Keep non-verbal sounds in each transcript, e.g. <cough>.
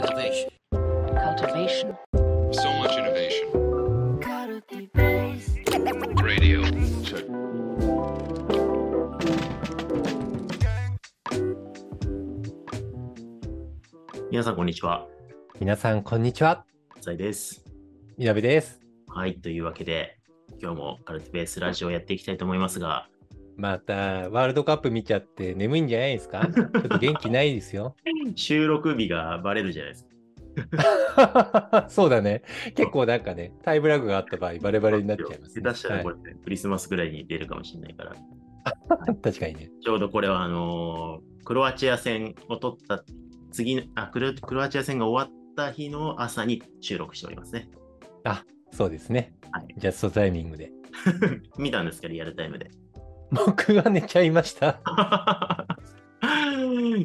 Innovation. cultivation, So much innovation. Radio. Check. 皆さん、こんにちは。皆さん、こんにちは。さいです。みなべです。はい、というわけで、今日もカルティベースラジオをやっていきたいと思いますが、また、ワールドカップ見ちゃって眠いんじゃないですか？ちょっと元気ないですよ。<laughs> 収録日がバレるじゃないですか。<laughs> そうだね。結構なんかね、タイムラグがあった場合、バレバレになっちゃいます、ね。下手したらこはれ、クリスマスぐらいに出るかもしれないから、<laughs> い確かにね。ちょうどこれは、あのークロアチア戦を取った次のあクロ、クロアチア戦が終わった日の朝に収録しておりますね。あ、そうですね。はいジャストタイミングで。見たんですけど、リアルタイムで。僕は寝ちゃいました。<laughs>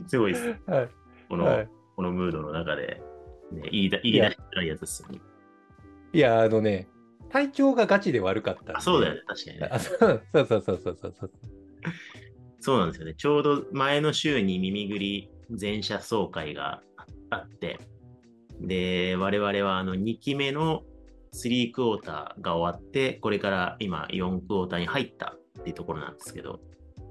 すごいです。はい。この、はいこのムードの中で、ね、いいだ、いいいやだしづらいやつですよね。いや、あのね、体調がガチで悪かったそうだよね、確かにね。あそうそうそうそうそうそう。そうなんですよね。ちょうど前の週に耳ぐり全社総会があって、で、我々はあの2期目の3クォーターが終わって、これから今4クォーターに入ったっていうところなんですけど、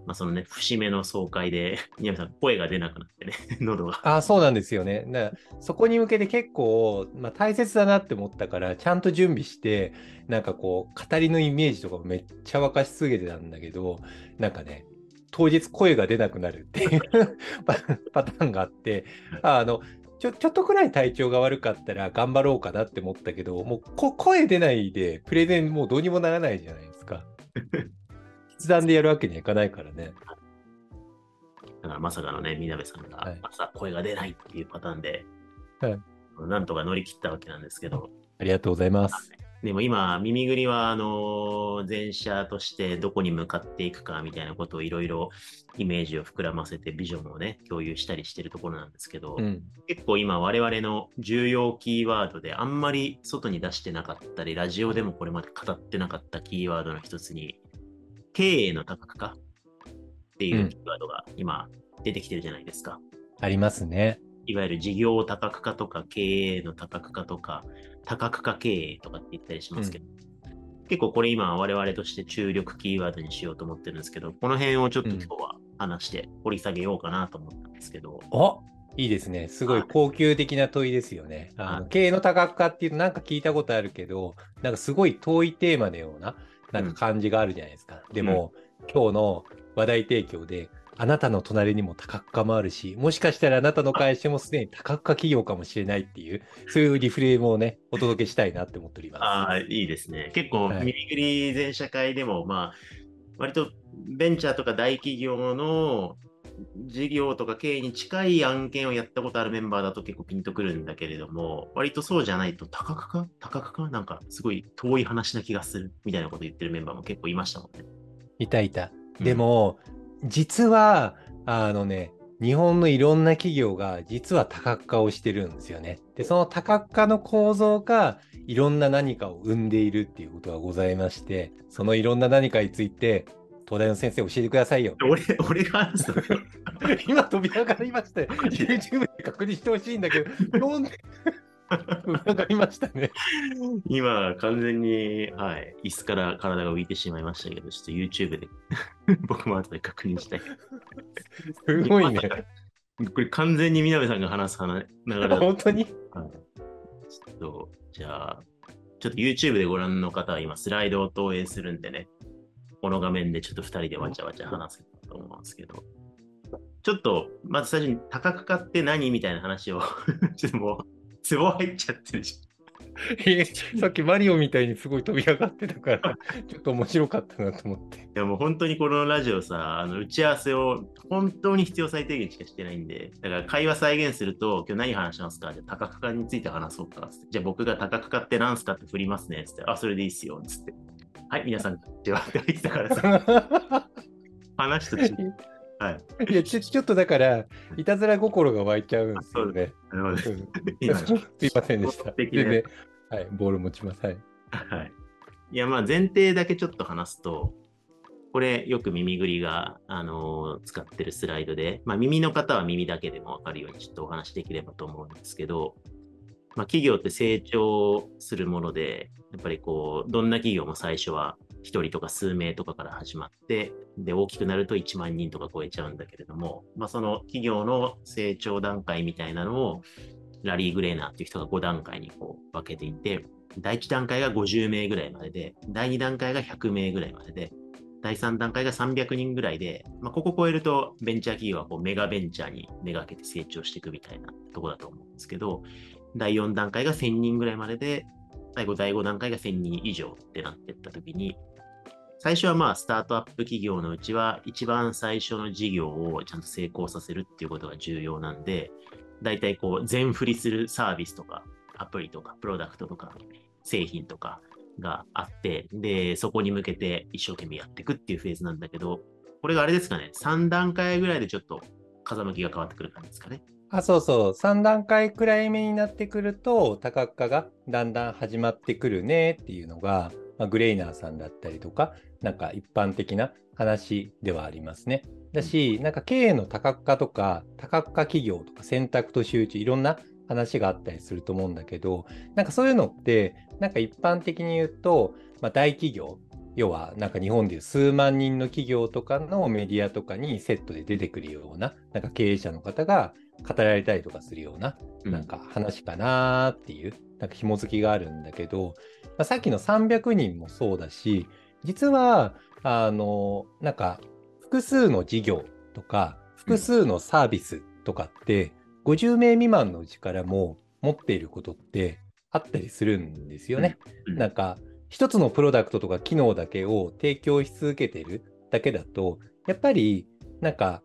まあそのね、節目の総会で、<laughs> 宮部さん声が出なくなってね、<laughs> 喉が。あそうなんですよね。だからそこに向けて結構、まあ、大切だなって思ったから、ちゃんと準備して、なんかこう、語りのイメージとかもめっちゃ沸かし続けてたんだけど、なんかね、当日声が出なくなるっていう <laughs> パパターンがあって、あの、ちょちょっとくらい体調が悪かったら頑張ろうかなって思ったけど、もうこ声出ないでプレゼンもうどうにもならないじゃないですか。筆談でやるわけにはいかないからね。だからまさかのね、みなべさんがはい朝声が出ないっていうパターンで、はいなんとか乗り切ったわけなんですけど、ありがとうございます。でも今、耳ぐりは、あの、前者としてどこに向かっていくかみたいなことをいろいろイメージを膨らませてビジョンをね、共有したりしてるところなんですけど、うん。結構今我々の重要キーワードであんまり外に出してなかったり、ラジオでもこれまで語ってなかったキーワードの一つに、経営の多角化っていうキーワードが今出てきてるじゃないですか。ありますね。いわゆる事業多角化とか経営の多角化とか多角化経営とかって言ったりしますけど、結構これ今我々として注力キーワードにしようと思ってるんですけど、この辺をちょっと今日は話して掘り下げようかなと思ったんですけど、おいいですね。すごい高級的な問いですよね。あの経営の多角化っていうとなんか聞いたことあるけど、なんかすごい遠いテーマのようななんか感じがあるじゃないですか。でも、今日の話題提供で、あなたの隣にも多角化もあるし、もしかしたらあなたの会社もすでに多角化企業かもしれないっていう、そういうリフレームをね、お届けしたいなって思っております。ああ、いいですね。結構、はいミリグリ全社会でも、まあ、割とベンチャーとか大企業の事業とか経営に近い案件をやったことあるメンバーだと結構ピンとくるんだけれども、割とそうじゃないと多角化多角化なんかすごい遠い話な気がするみたいなこと言ってるメンバーも結構いましたもんね。いたいた。でも、実は、あのね、日本のいろんな企業が実は多角化をしてるんですよね。で、その多角化の構造がいろんな何かを生んでいるっていうことがございまして、そのいろんな何かについて、東大の先生教えてくださいよ。俺、俺が話すの <laughs> 今飛び上がりましたよ。YouTube で確認してほしいんだけど、<laughs> どん飛び上がりましたね。今、完全に、はい、椅子から体が浮いてしまいましたけど、ちょっと YouTube で <laughs> 僕も後で確認したい。すごいね。これ完全にみなべさんが話す話流れだ本当に？はいちょっと、じゃあ、ちょっと YouTube でご覧の方は今スライドを投影するんでね、この画面でちょっと2人でわちゃわちゃ話せたと思うんですけど、ちょっと、まず最初に多角化って何みたいな話を、ちょっともう、ツボ入っちゃってるじえさっきマリオみたいにすごい飛び上がってたから、<laughs> ちょっと面白かったなと思って。ゃん。いやもう本当にこのラジオさ、あの打ち合わせを本当に必要最低限しかしてないんで、だから会話再現すると、今日何話しますか？じゃあ多角化について話そうかつって。じゃあ僕が多角化って何すかって振りますねつって。あ、それでいいっすよ。つって。はい、皆さん、こんにちはって入ってたからさ、<laughs> 話と違う。はい。いやちょ、ちょっとだから、いたずら心が湧いちゃうんですよね。なるすいませんでした。素敵ねはい、ボール持ちます。はい。はい。いや、まあ前提だけちょっと話すと、これよく耳ぐりが、あのー使ってるスライドで、まあ、耳の方は耳だけでもわかるようにちょっとお話しできればと思うんですけど、まあ、企業って成長するもので、やっぱりこう、どんな企業も最初は1人とか数名とかから始まって、で、大きくなると1万人とか超えちゃうんだけれども、まあ、その企業の成長段階みたいなのを、ラリー・グレーナーっていう人が5段階にこう分けていて、第1段階が50名ぐらいまでで、第2段階が100名ぐらいまでで、第3段階が300人ぐらいで、まあ、ここ超えるとベンチャー企業はこうメガベンチャーにめがけて成長していくみたいなとこだと思うんですけど、第4段階が1000人ぐらいまでで、最後第5段階が1000人以上ってなってったときに、最初はまあスタートアップ企業のうちは一番最初の事業をちゃんと成功させるっていうことが重要なんで、大体こう全振りするサービスとかアプリとかプロダクトとか製品とかがあって、で、そこに向けて一生懸命やっていくっていうフェーズなんだけど、これがあれですかね、3段階ぐらいでちょっと風向きが変わってくる感じですかね。あ、そうそう。3段階くらい目になってくると、多角化がだんだん始まってくるねっていうのが、まあ、グレイナーさんだったりとか、なんか一般的な話ではありますね。だし、なんか経営の多角化とか、多角化企業とか選択と集中、いろんな話があったりすると思うんだけど、なんかそういうのって、なんか一般的に言うと、まあ、大企業、要はなんか日本でいう数万人の企業とかのメディアとかにセットで出てくるような、なんか経営者の方が語られたりとかするような、うなんか話かなーっていう、なんか紐づきがあるんだけど、まあ、さっきの300人もそうだし、実は、あの、なんか、複数の事業とか、複数のサービスとかって、50名未満のうちからも持っていることってあったりするんですよね。うん。なんか、一つのプロダクトとか機能だけを提供し続けてるだけだと、やっぱり、なんか、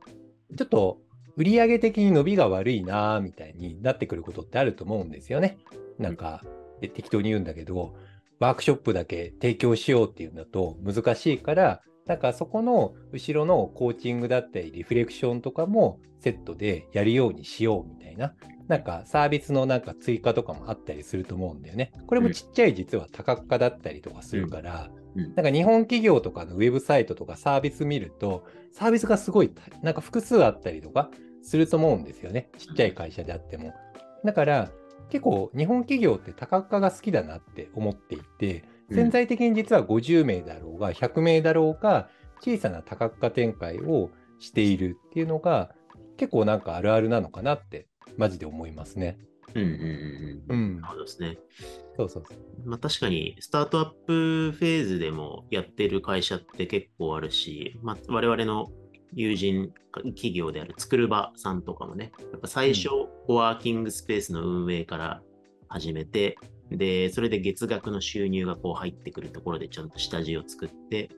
ちょっと売上的に伸びが悪いなーみたいになってくることってあると思うんですよね。なんか、で適当に言うんだけど、ワークショップだけ提供しようっていうんだと難しいから、なんかそこの後ろのコーチングだったりリフレクションとかもセットでやるようにしようみたいな、なんかサービスのなんか追加とかもあったりすると思うんだよね。これもちっちゃい実は多角化だったりとかするから、なんか日本企業とかのウェブサイトとかサービス見ると、サービスがすごいなんか複数あったりとかすると思うんですよね。ちっちゃい会社であっても。だから結構日本企業って多角化が好きだなって思っていて、うん潜在的に実は50名だろうが100名だろうが小さな多角化展開をしているっていうのが結構なんかあるあるなのかなってマジで思いますね。うんうんうんう。うんんなる。ほどですね。そうそうそう。まあ確かに、スタートアップフェーズでもやってる会社って結構あるし、まあ、我々の友人企業であるつくるばさんとかもね、やっぱ最初、コワーキングスペースの運営から始めて、で、それで月額の収入がこう入ってくるところでちゃんと下地を作って、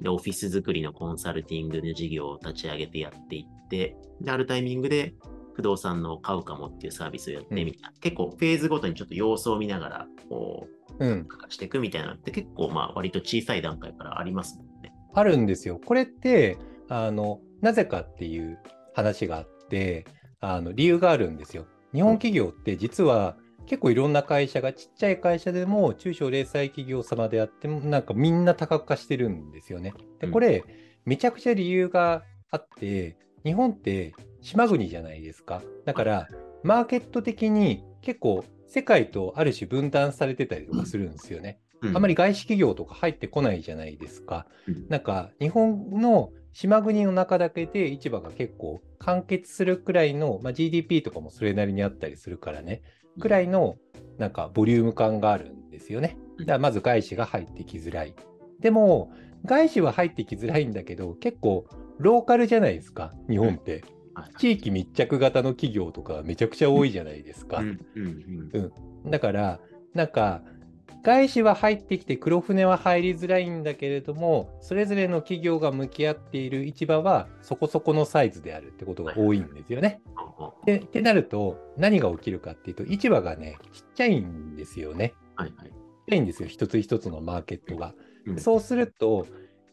で、オフィス作りのコンサルティングの事業を立ち上げてやっていって、で、あるタイミングで不動産の買うかもっていうサービスをやってみたいな、結構フェーズごとにちょっと様子を見ながら、こう、うん。化していくみたいなのって結構まあ割と小さい段階からありますもんね。あるんですよ。これって、あの、なぜかっていう話があって、あの、理由があるんですよ。日本企業って実は結構いろんな会社が、ちっちゃい会社でも中小零細企業様であっても、なんかみんな多角化してるんですよね。で、これ、めちゃくちゃ理由があって、日本って島国じゃないですか。だから、マーケット的に結構世界とある種分断されてたりとかするんですよね。あんまり外資企業とか入ってこないじゃないですか。うんなんか日本の島国の中だけで市場が結構完結するくらいの、まあ、GDP とかもそれなりにあったりするからね、くらいのなんかボリューム感があるんですよね。だからまず外資が入ってきづらい。でも外資は入ってきづらいんだけど結構ローカルじゃないですか、日本って。はい地域密着型の企業とかめちゃくちゃ多いじゃないですか。だから、なんか、外資は入ってきて黒船は入りづらいんだけれども、それぞれの企業が向き合っている市場はそこそこのサイズであるってことが多いんですよね。ってなると、何が起きるかっていうと、市場がね、ちっちゃいんですよね。はいはい。ちっちゃいんですよ、一つ一つのマーケットが。うんそうすると、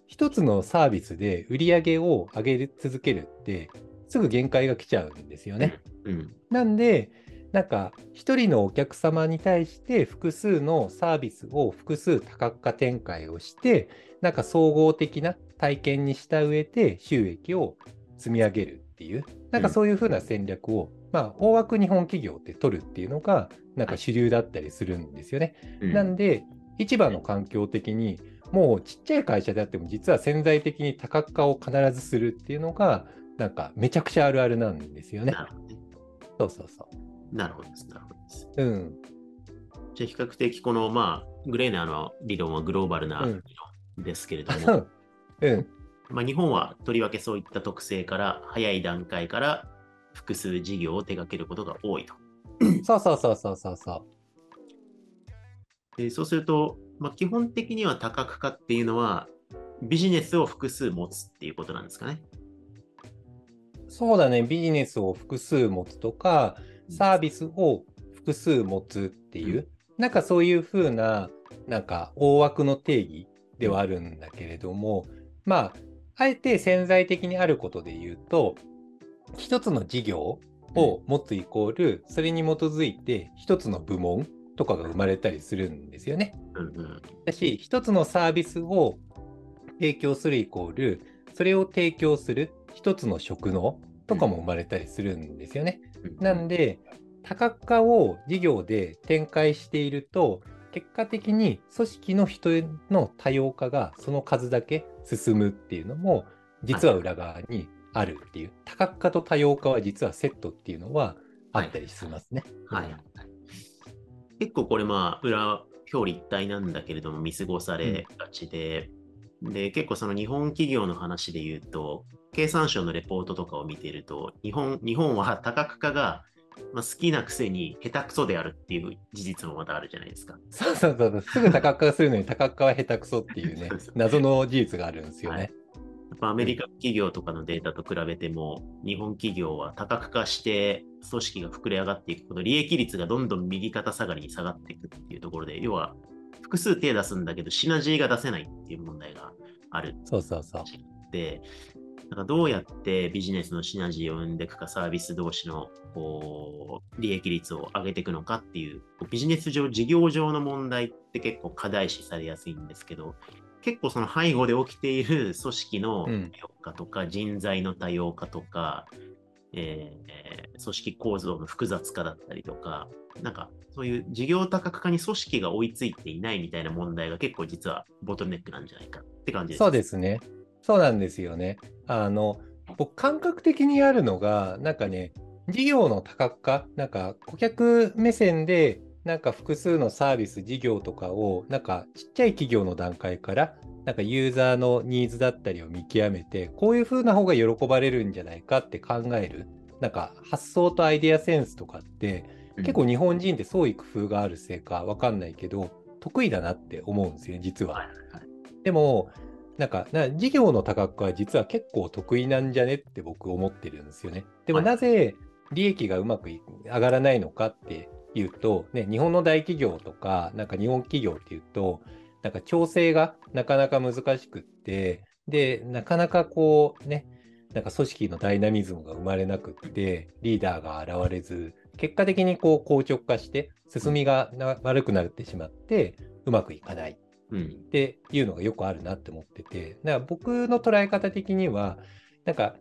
一つのサービスで売り上げを上げ続けるって、すぐ限界が来ちゃうんですよね。うんなんで、なんか、一人のお客様に対して複数のサービスを複数多角化展開をして、なんか総合的な体験にした上で収益を積み上げるっていう、なんかそういうふうな戦略を、まあ、大枠日本企業って取るっていうのが、なんか主流だったりするんですよね。うんなんで、市場の環境的に、もうちっちゃい会社であっても、実は潜在的に多角化を必ずするっていうのが、なんかめちゃくちゃあるあるなんですよね。なるほどね。そうそうそなるほどです。なるほどです。う。うん。じゃあ比較的この、まあ、グレーナーの理論はグローバルな理うん論ですけれども、<laughs> うん。まあ、日本はとりわけそういった特性から早い段階から複数事業を手掛けることが多いと。そうそうそうそうそうそう。でそうすると、まあ、基本的には多角化っていうのはビジネスを複数持つっていうことなんですかね。そうだね、ビジネスを複数持つとか、サービスを複数持つっていう、なんかそういうふうな、なんか大枠の定義ではあるんだけれども、まあ、あえて潜在的にあることで言うと、一つの事業を持つイコール、それに基づいて一つの部門とかが生まれたりするんですよね。だし、一つのサービスを提供するイコール、それを提供する一つの職能とかも生まれたりするんですよね。うんなんで、多角化を事業で展開していると、結果的に組織の人の多様化がその数だけ進むっていうのも、実は裏側にあるっていう、多角化と多様化は実はセットっていうのはあったりしますね。はい。結構これまあ裏表裏一体なんだけれども見過ごされがちで、で結構その日本企業の話で言うと経産省のレポートとかを見ていると日本日本は多角化がまあ好きなくせに下手くそであるっていう事実もまたあるじゃないですか。そうそうそうすぐ多角化するのに多角化は下手くそっていうね <laughs> 謎の事実があるんですよはいね。やっぱアメリカ企業とかのデータと比べても、日本企業は多角化して組織が膨れ上がっていくこと、利益率がどんどん右肩下がりに下がっていくっていうところで、要は複数手出すんだけど、シナジーが出せないっていう問題があるそうそうそう。で、なんかどうやってビジネスのシナジーを生んでいくか、サービス同士のこう利益率を上げていくのかっていう、ビジネス上、事業上の問題って結構課題視されやすいんですけど、結構その背後で起きている組織の多様化とか、人材の多様化とか、え組織構造の複雑化だったりとか、なんかそういう事業多角化に組織が追いついていないみたいな問題が結構実はボトルネックなんじゃないかって感じです。そうですね。そうなんですよね。あの、僕、感覚的にあるのが、なんかね、事業の多角化、なんか顧客目線で、なんか複数のサービス、事業とかを、なんかちっちゃい企業の段階から、なんかユーザーのニーズだったりを見極めて、こういう風な方が喜ばれるんじゃないかって考える、なんか発想とアイデアセンスとかって、うん結構日本人って創意工夫があるせいかわかんないけど、得意だなって思うんですよ、実は。でも、なんか、な事業の多角化は実は結構得意なんじゃねって僕思ってるんですよね。でもはいなぜ利益がうまくい上がらないのかっていうと、ね、日本の大企業とか、なんか日本企業っていうと、なんか調整がなかなか難しくって、で、なかなかこうね、なんか組織のダイナミズムが生まれなくって、リーダーが現れず、結果的にこう硬直化して、進みがな悪くなってしまって、うまくいかない。うんっていうのがよくあるなって思ってて、だから僕の捉え方的には、なんか、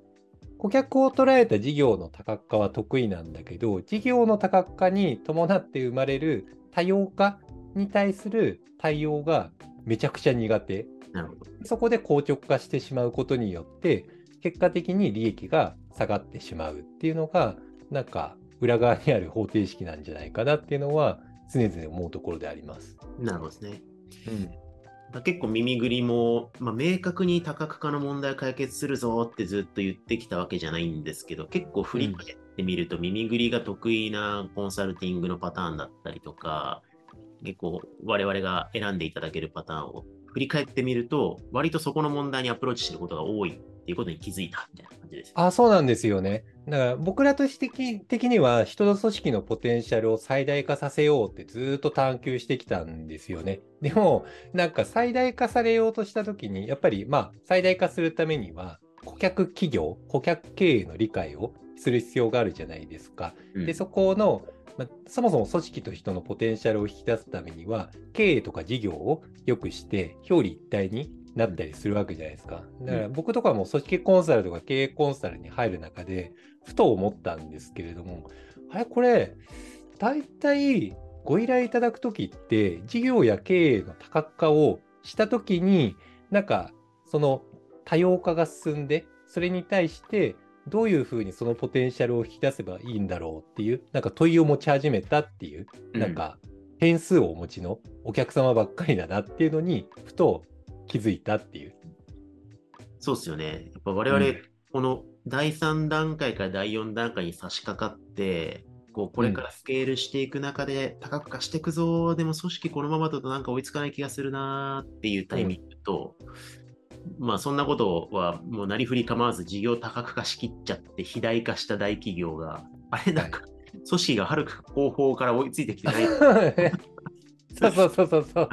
顧客を捉えた事業の多角化は得意なんだけど、事業の多角化に伴って生まれる多様化に対する対応がめちゃくちゃ苦手。なるほど。そこで硬直化してしまうことによって、結果的に利益が下がってしまうっていうのが、なんか裏側にある方程式なんじゃないかなっていうのは常々思うところであります。なるほどですね。うん。結構耳ぐりも、まあ、明確に多角化の問題を解決するぞってずっと言ってきたわけじゃないんですけど、結構振り返ってみると、耳ぐりが得意なコンサルティングのパターンだったりとか、結構我々が選んでいただけるパターンを振り返ってみると、割とそこの問題にアプローチしてることが多いっていうことに気づいたみたいな感じです。あ、そうなんですよね。だから僕らとして的的には人の組織のポテンシャルを最大化させようってずっと探求してきたんですよね。でもなんか最大化されようとした時にやっぱりまあ最大化するためには顧客企業、顧客経営の理解をする必要があるじゃないですか。うんで、そこの、まあそもそも組織と人のポテンシャルを引き出すためには、経営とか事業を良くして、表裏一体になったりするわけじゃないですか。だから僕とかも組織コンサルとか経営コンサルに入る中で、ふと思ったんですけれども、あれ、これ、大体ご依頼いただくときって、事業や経営の多角化をしたときに、なんか、その多様化が進んで、それに対して、どういうふうにそのポテンシャルを引き出せばいいんだろうっていう、なんか問いを持ち始めたっていう、なんか、変数をお持ちのお客様ばっかりだなっていうのに、ふと気づいたっていう。そうですよね。やっぱ我々、うんこの第3段階から第4段階に差し掛かって、こうこれからスケールしていく中で多角化していくぞ、でも組織このままだとなんか追いつかない気がするなーっていうタイミングと、まあそんなことはもうなりふり構わず事業多角化しきっちゃって肥大化した大企業が、あれなんか組織がはるか後方から追いついてきてないそう <laughs> そうそうそうそう。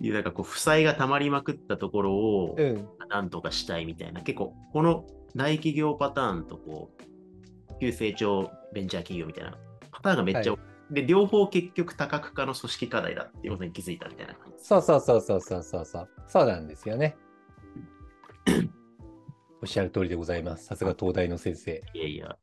いうなんかこう負債が溜まりまくったところを、うん。なんとかしたいみたいな、結構、この大企業パターンと、こう、急成長ベンチャー企業みたいなパターンがめっちゃ、はで、両方結局多角化の組織課題だっていうことに気づいたみたいな感じ。そうそうそうそうそうそうそう。そうなんですよね。<clears throat> おっしゃる通りでございます。さすが東大の先生。いやいや。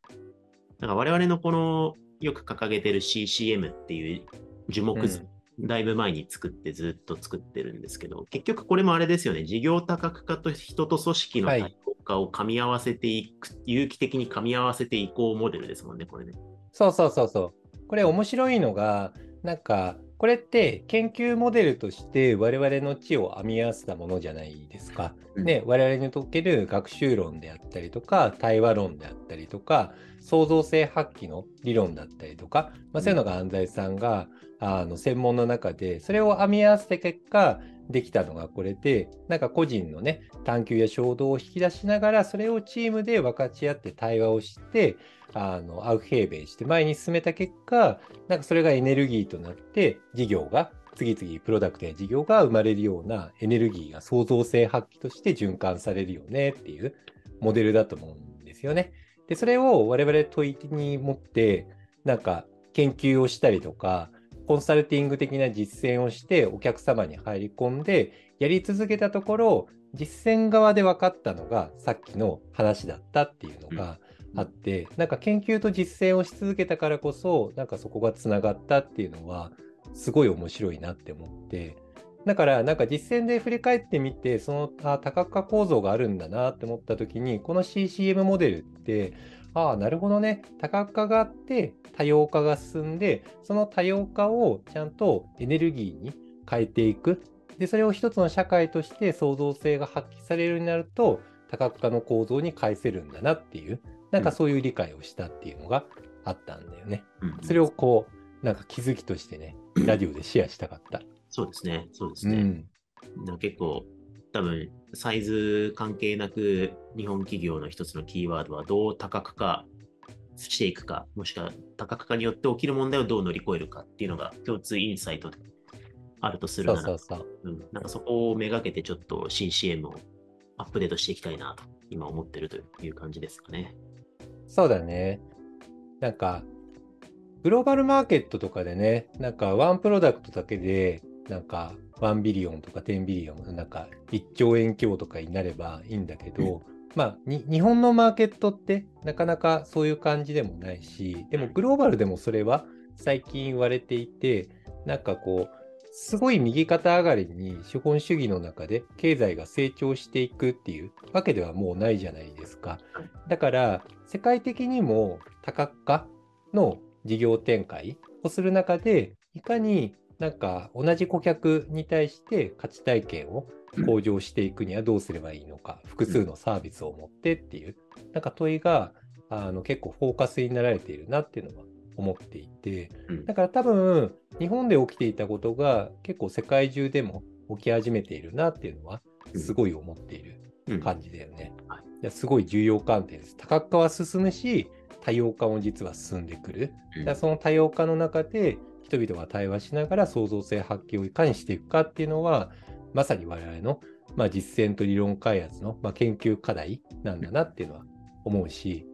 なんか我々のこの、よく掲げてる CCM っていう樹木図、だいぶ前に作ってずっと作ってるんですけど、結局これもあれですよね、事業多角化と人と組織の多はい様化を噛み合わせていく、有機的に噛み合わせていこうモデルですもんね、これね。そうそうそうそう。これ面白いのが、なんか、これって研究モデルとして我々の知を編み合わせたものじゃないですか。うんね、我々にとける学習論であったりとか、対話論であったりとか、創造性発揮の理論だったりとか、まあ、そういうのが安西さんが、あの専門の中で、それを編み合わせた結果、できたのがこれで、なんか個人のね、探求や衝動を引き出しながら、それをチームで分かち合って対話をして、あの、アウフヘーベンして前に進めた結果、なんかそれがエネルギーとなって、事業が、次々プロダクトや事業が生まれるようなエネルギーが創造性発揮として循環されるよねっていうモデルだと思うんですよね。で、それを我々問いに持って、なんか研究をしたりとか、コンサルティング的な実践をしてお客様に入り込んでやり続けたところ、実践側で分かったのがさっきの話だったっていうのがあって、なんか研究と実践をし続けたからこそ、なんかそこがつながったっていうのは、すごい面白いなって思って、だからなんか実践で振り返ってみて、そのあ多角化構造があるんだなって思った時に、この CCM モデルって、ああ、なるほどね。多角化があって、多様化が進んで、その多様化をちゃんとエネルギーに変えていく。で、それを一つの社会として創造性が発揮されるようになると、多角化の構造に返せるんだなっていう、なんかそういう理解をしたっていうのがあったんだよね。うんそれをこう、なんか気づきとしてね、<clears throat> ラジオでシェアしたかった。そうですね、そうですね。うん。結構、多分サイズ関係なく、日本企業の一つのキーワードは、どう多角化していくか、もしくは多角化によって起きる問題をどう乗り越えるかっていうのが共通インサイトであるとするなら、そうそうそう。うん、なんかそこをめがけてちょっと新 CM をアップデートしていきたいなと、今思ってるという感じですかね。そうだね。なんか、グローバルマーケットとかでね、なんか one product だけで、なんか1 billion とか10 billion、なんか1兆円強とかになればいいんだけど、まあに、日本のマーケットってなかなかそういう感じでもないし、でもグローバルでもそれは最近言われていて、なんかこう、すごい右肩上がりに資本主義の中で経済が成長していくっていうわけではもうないじゃないですか。だから、世界的にも多角化の事業展開をする中で、いかになんか同じ顧客に対して価値体験を向上していくにはどうすればいいのか、複数のサービスを持ってっていう、なんか問いがあの結構フォーカスになられているなっていうのは思っていて、うんだから多分、日本で起きていたことが結構世界中でも起き始めているなっていうのは、すごい思っているうん感じだよね。はいいやすごい重要観点です。多角化は進むし、多様化も実は進んでくる。その多様化の中で、人々が対話しながら創造性発揮をいかにしていくかっていうのは、まさに我々の、まあ、実践と理論開発の、まあ、研究課題なんだなっていうのは思うし、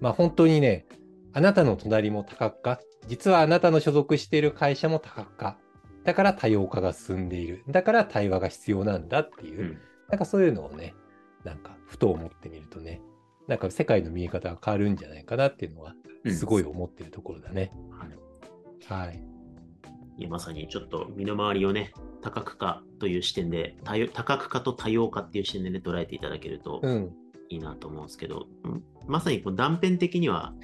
まあ本当にね、あなたの隣も多角化、実はあなたの所属している会社も多角化だから多様化が進んでいる。だから対話が必要なんだっていう、うん。なんかそういうのをね、なんかふと思ってみるとね、なんか世界の見え方が変わるんじゃないかなっていうのは、うん。すごい思ってるところだね。はいはい。いやまさにちょっと身の回りをね、多角化という視点で、多角化と多様化っていう視点でね、捉えていただけるとうん。いいなと思うんですけど、うんまさにこう断片的には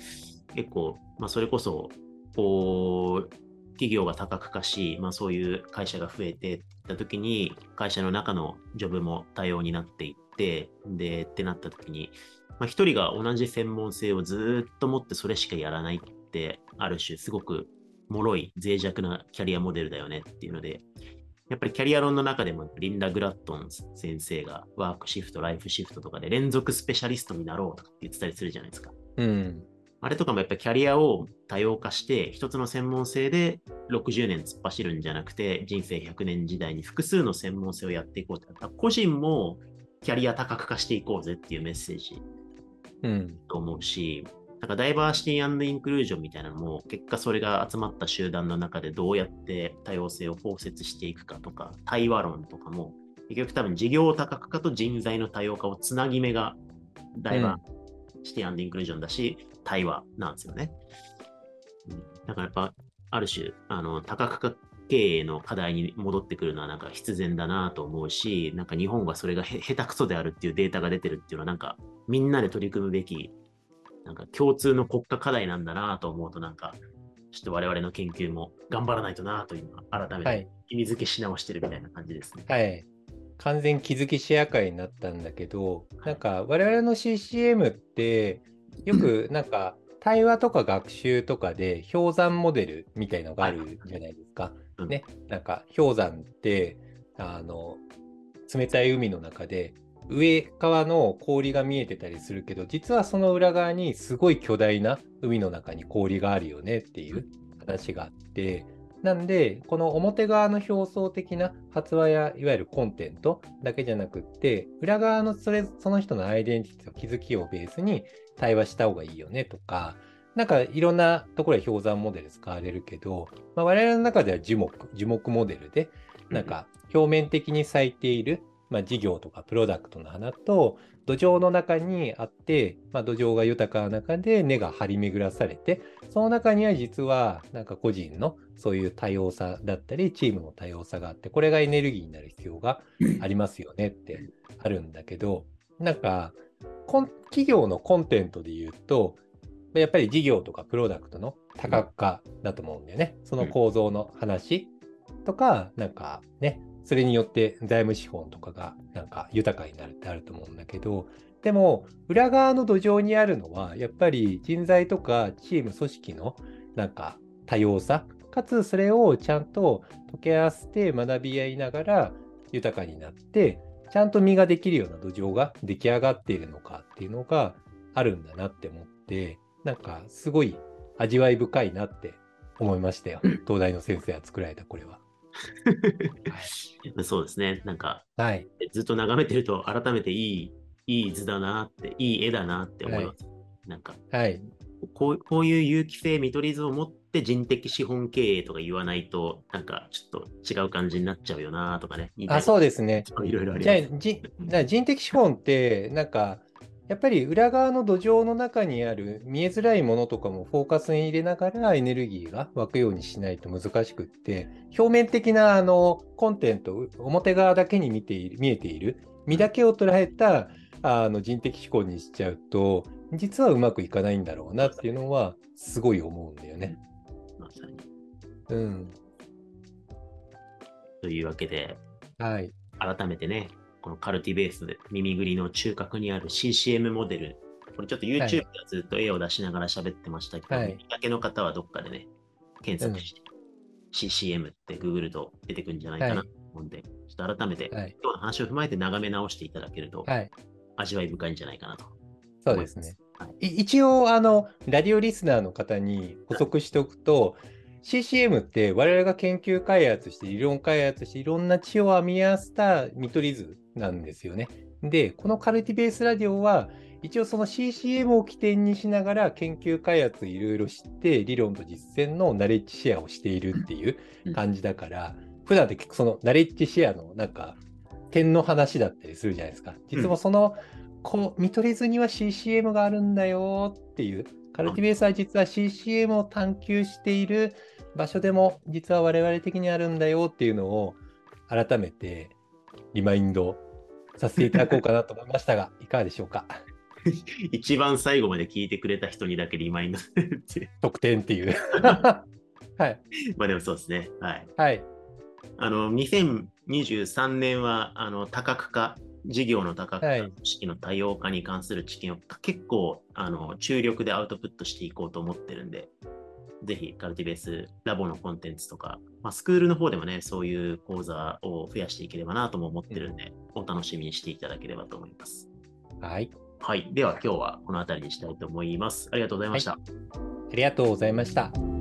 結構、まあ、それこそ、こう、企業が多角化し、まあ、そういう会社が増えていったときに、会社の中のジョブも多様になっていって、で、ってなったときに、まあ、一人が同じ専門性をずーっと持ってそれしかやらないって、ある種すごく脆い、脆弱なキャリアモデルだよねっていうので、やっぱりキャリア論の中でもリンダ・グラットン先生がワークシフト、ライフシフトとかで連続スペシャリストになろうとかって言ってたりするじゃないですか。うん。あれとかもやっぱりキャリアを多様化して、一つの専門性で60年突っ走るんじゃなくて、人生100年時代に複数の専門性をやっていこうって個人もキャリア多角化していこうぜっていうメッセージうん。と思うし、なんかダイバーシティインクルージョンみたいなのも、結果それが集まった集団の中でどうやって多様性を包摂していくかとか、対話論とかも、結局多分事業多角化と人材の多様化をつなぎ目がダイバーシティインクルージョンだし、対話なんですよね。だからやっぱ、ある種、あの、多角化経営の課題に戻ってくるのはなんか必然だなと思うし、なんか日本がそれが下手くそであるっていうデータが出てるっていうのはなんかみんなで取り組むべき、なんか共通の国家課題なんだなと思うとなんか、ちょっと我々の研究も頑張らないとなと今改めはいて。意味付けし直してるみたいな感じですね。はい。完全気づきシェア会になったんだけど、なんか我々の CCM って、よくなんか対話とか学習とかで氷山モデルみたいのがあるじゃないですか。うんね。なんか氷山って、あの、冷たい海の中で上側の氷が見えてたりするけど、実はその裏側にすごい巨大な海の中に氷があるよねっていう話があって、なんで、この表側の表層的な発話やいわゆるコンテンツだけじゃなくって、裏側のそれその人のアイデンティティと気づきをベースに対話した方がいいよねとか、なんかいろんなところで氷山モデル使われるけど、まあ、我々の中では樹木、樹木モデルで、なんか表面的に咲いている、まあ、事業とかプロダクトの花と土壌の中にあって、まあ、土壌が豊かな中で根が張り巡らされてその中には実はなんか個人のそういう多様さだったりチームの多様さがあってこれがエネルギーになる必要がありますよねってあるんだけどなんか企業のコンテンツで言うとやっぱり事業とかプロダクトの多角化だと思うんだよね。その構造の話とか、なんかね、それによって財務資本とかがなんか豊かになるってあると思うんだけど、でも裏側の土壌にあるのはやっぱり人材とかチーム組織のなんか多様さ、かつそれをちゃんと溶け合わせて学び合いながら豊かになって、ちゃんと実ができるような土壌が出来上がっているのかっていうのがあるんだなって思って、なんかすごい味わい深いなって思いましたよ。<laughs> 東大の先生が作られたこれは。そうですね。なんか、はい。ずっと眺めてると改めていい、いい図だなって、いい絵だなって思います。なんか、はい。こうこういう有機性見取り図を持って人的資本経営とか言わないと、なんかちょっと違う感じになっちゃうよなとかね。あ、そうですね。いろいろありじゃます。あじな人的資本って、なんか、やっぱり裏側の土壌の中にある見えづらいものとかもフォーカスに入れながらエネルギーが湧くようにしないと難しくって、表面的なあのコンテンツ、表側だけに見ている見えている、身だけを捉えたあの人的思考にしちゃうと、実はうまくいかないんだろうなっていうのは、すごい思うんだよね。まさに。うん。というわけで、はい。改めてね、このカルティベースで耳ぐりの中核にある CCM モデル、これちょっと YouTube ではずっと絵を出しながら喋ってましたけど、はい見かけの方はどっかでね、検索して、CCM って Google と出てくるんじゃないかなはいと思うんで、ちょっと改めて、はい。今日の話を踏まえて眺め直していただけると、はい。味わい深いんじゃないかなとそうですす。ね。はいい一応、あの、ラディオリスナーの方に補足しておくと、CCM って我々が研究開発して、理論開発して、いろんな知を編み合わせた見取り図なんですよね。で、このカルティベースラディオは、一応その CCM を起点にしながら研究開発いろいろ知って、理論と実践のナレッジシェアをしているっていう感じだから、普段って結構そのナレッジシェアのなんか点の話だったりするじゃないですか。実はその、こう見取り図には CCM があるんだよっていう、カルティベースは実は CCM を探求している場所でも実は我々的にあるんだよっていうのを改めてリマインドさせていただこうかなと思いましたが、<laughs> いかがでしょうか？<laughs> 一番最後まで聞いてくれた人にだけリマインド。得点っていう。<laughs> はい。まあでもそうですね。はい。はい。あの、2023年は、あの、多角化、事業の多角化、はい組織の多様化に関する知見を結構、あの、注力でアウトプットしていこうと思ってるんで、ぜひ、カルティベースラボのコンテンツとか、まあ、スクールの方でもね、そういう講座を増やしていければなとも思ってるんで、お楽しみにしていただければと思います。はい。はい。では、今日はこの辺りにしたいと思います。ありがとうございました。ありがとうございました。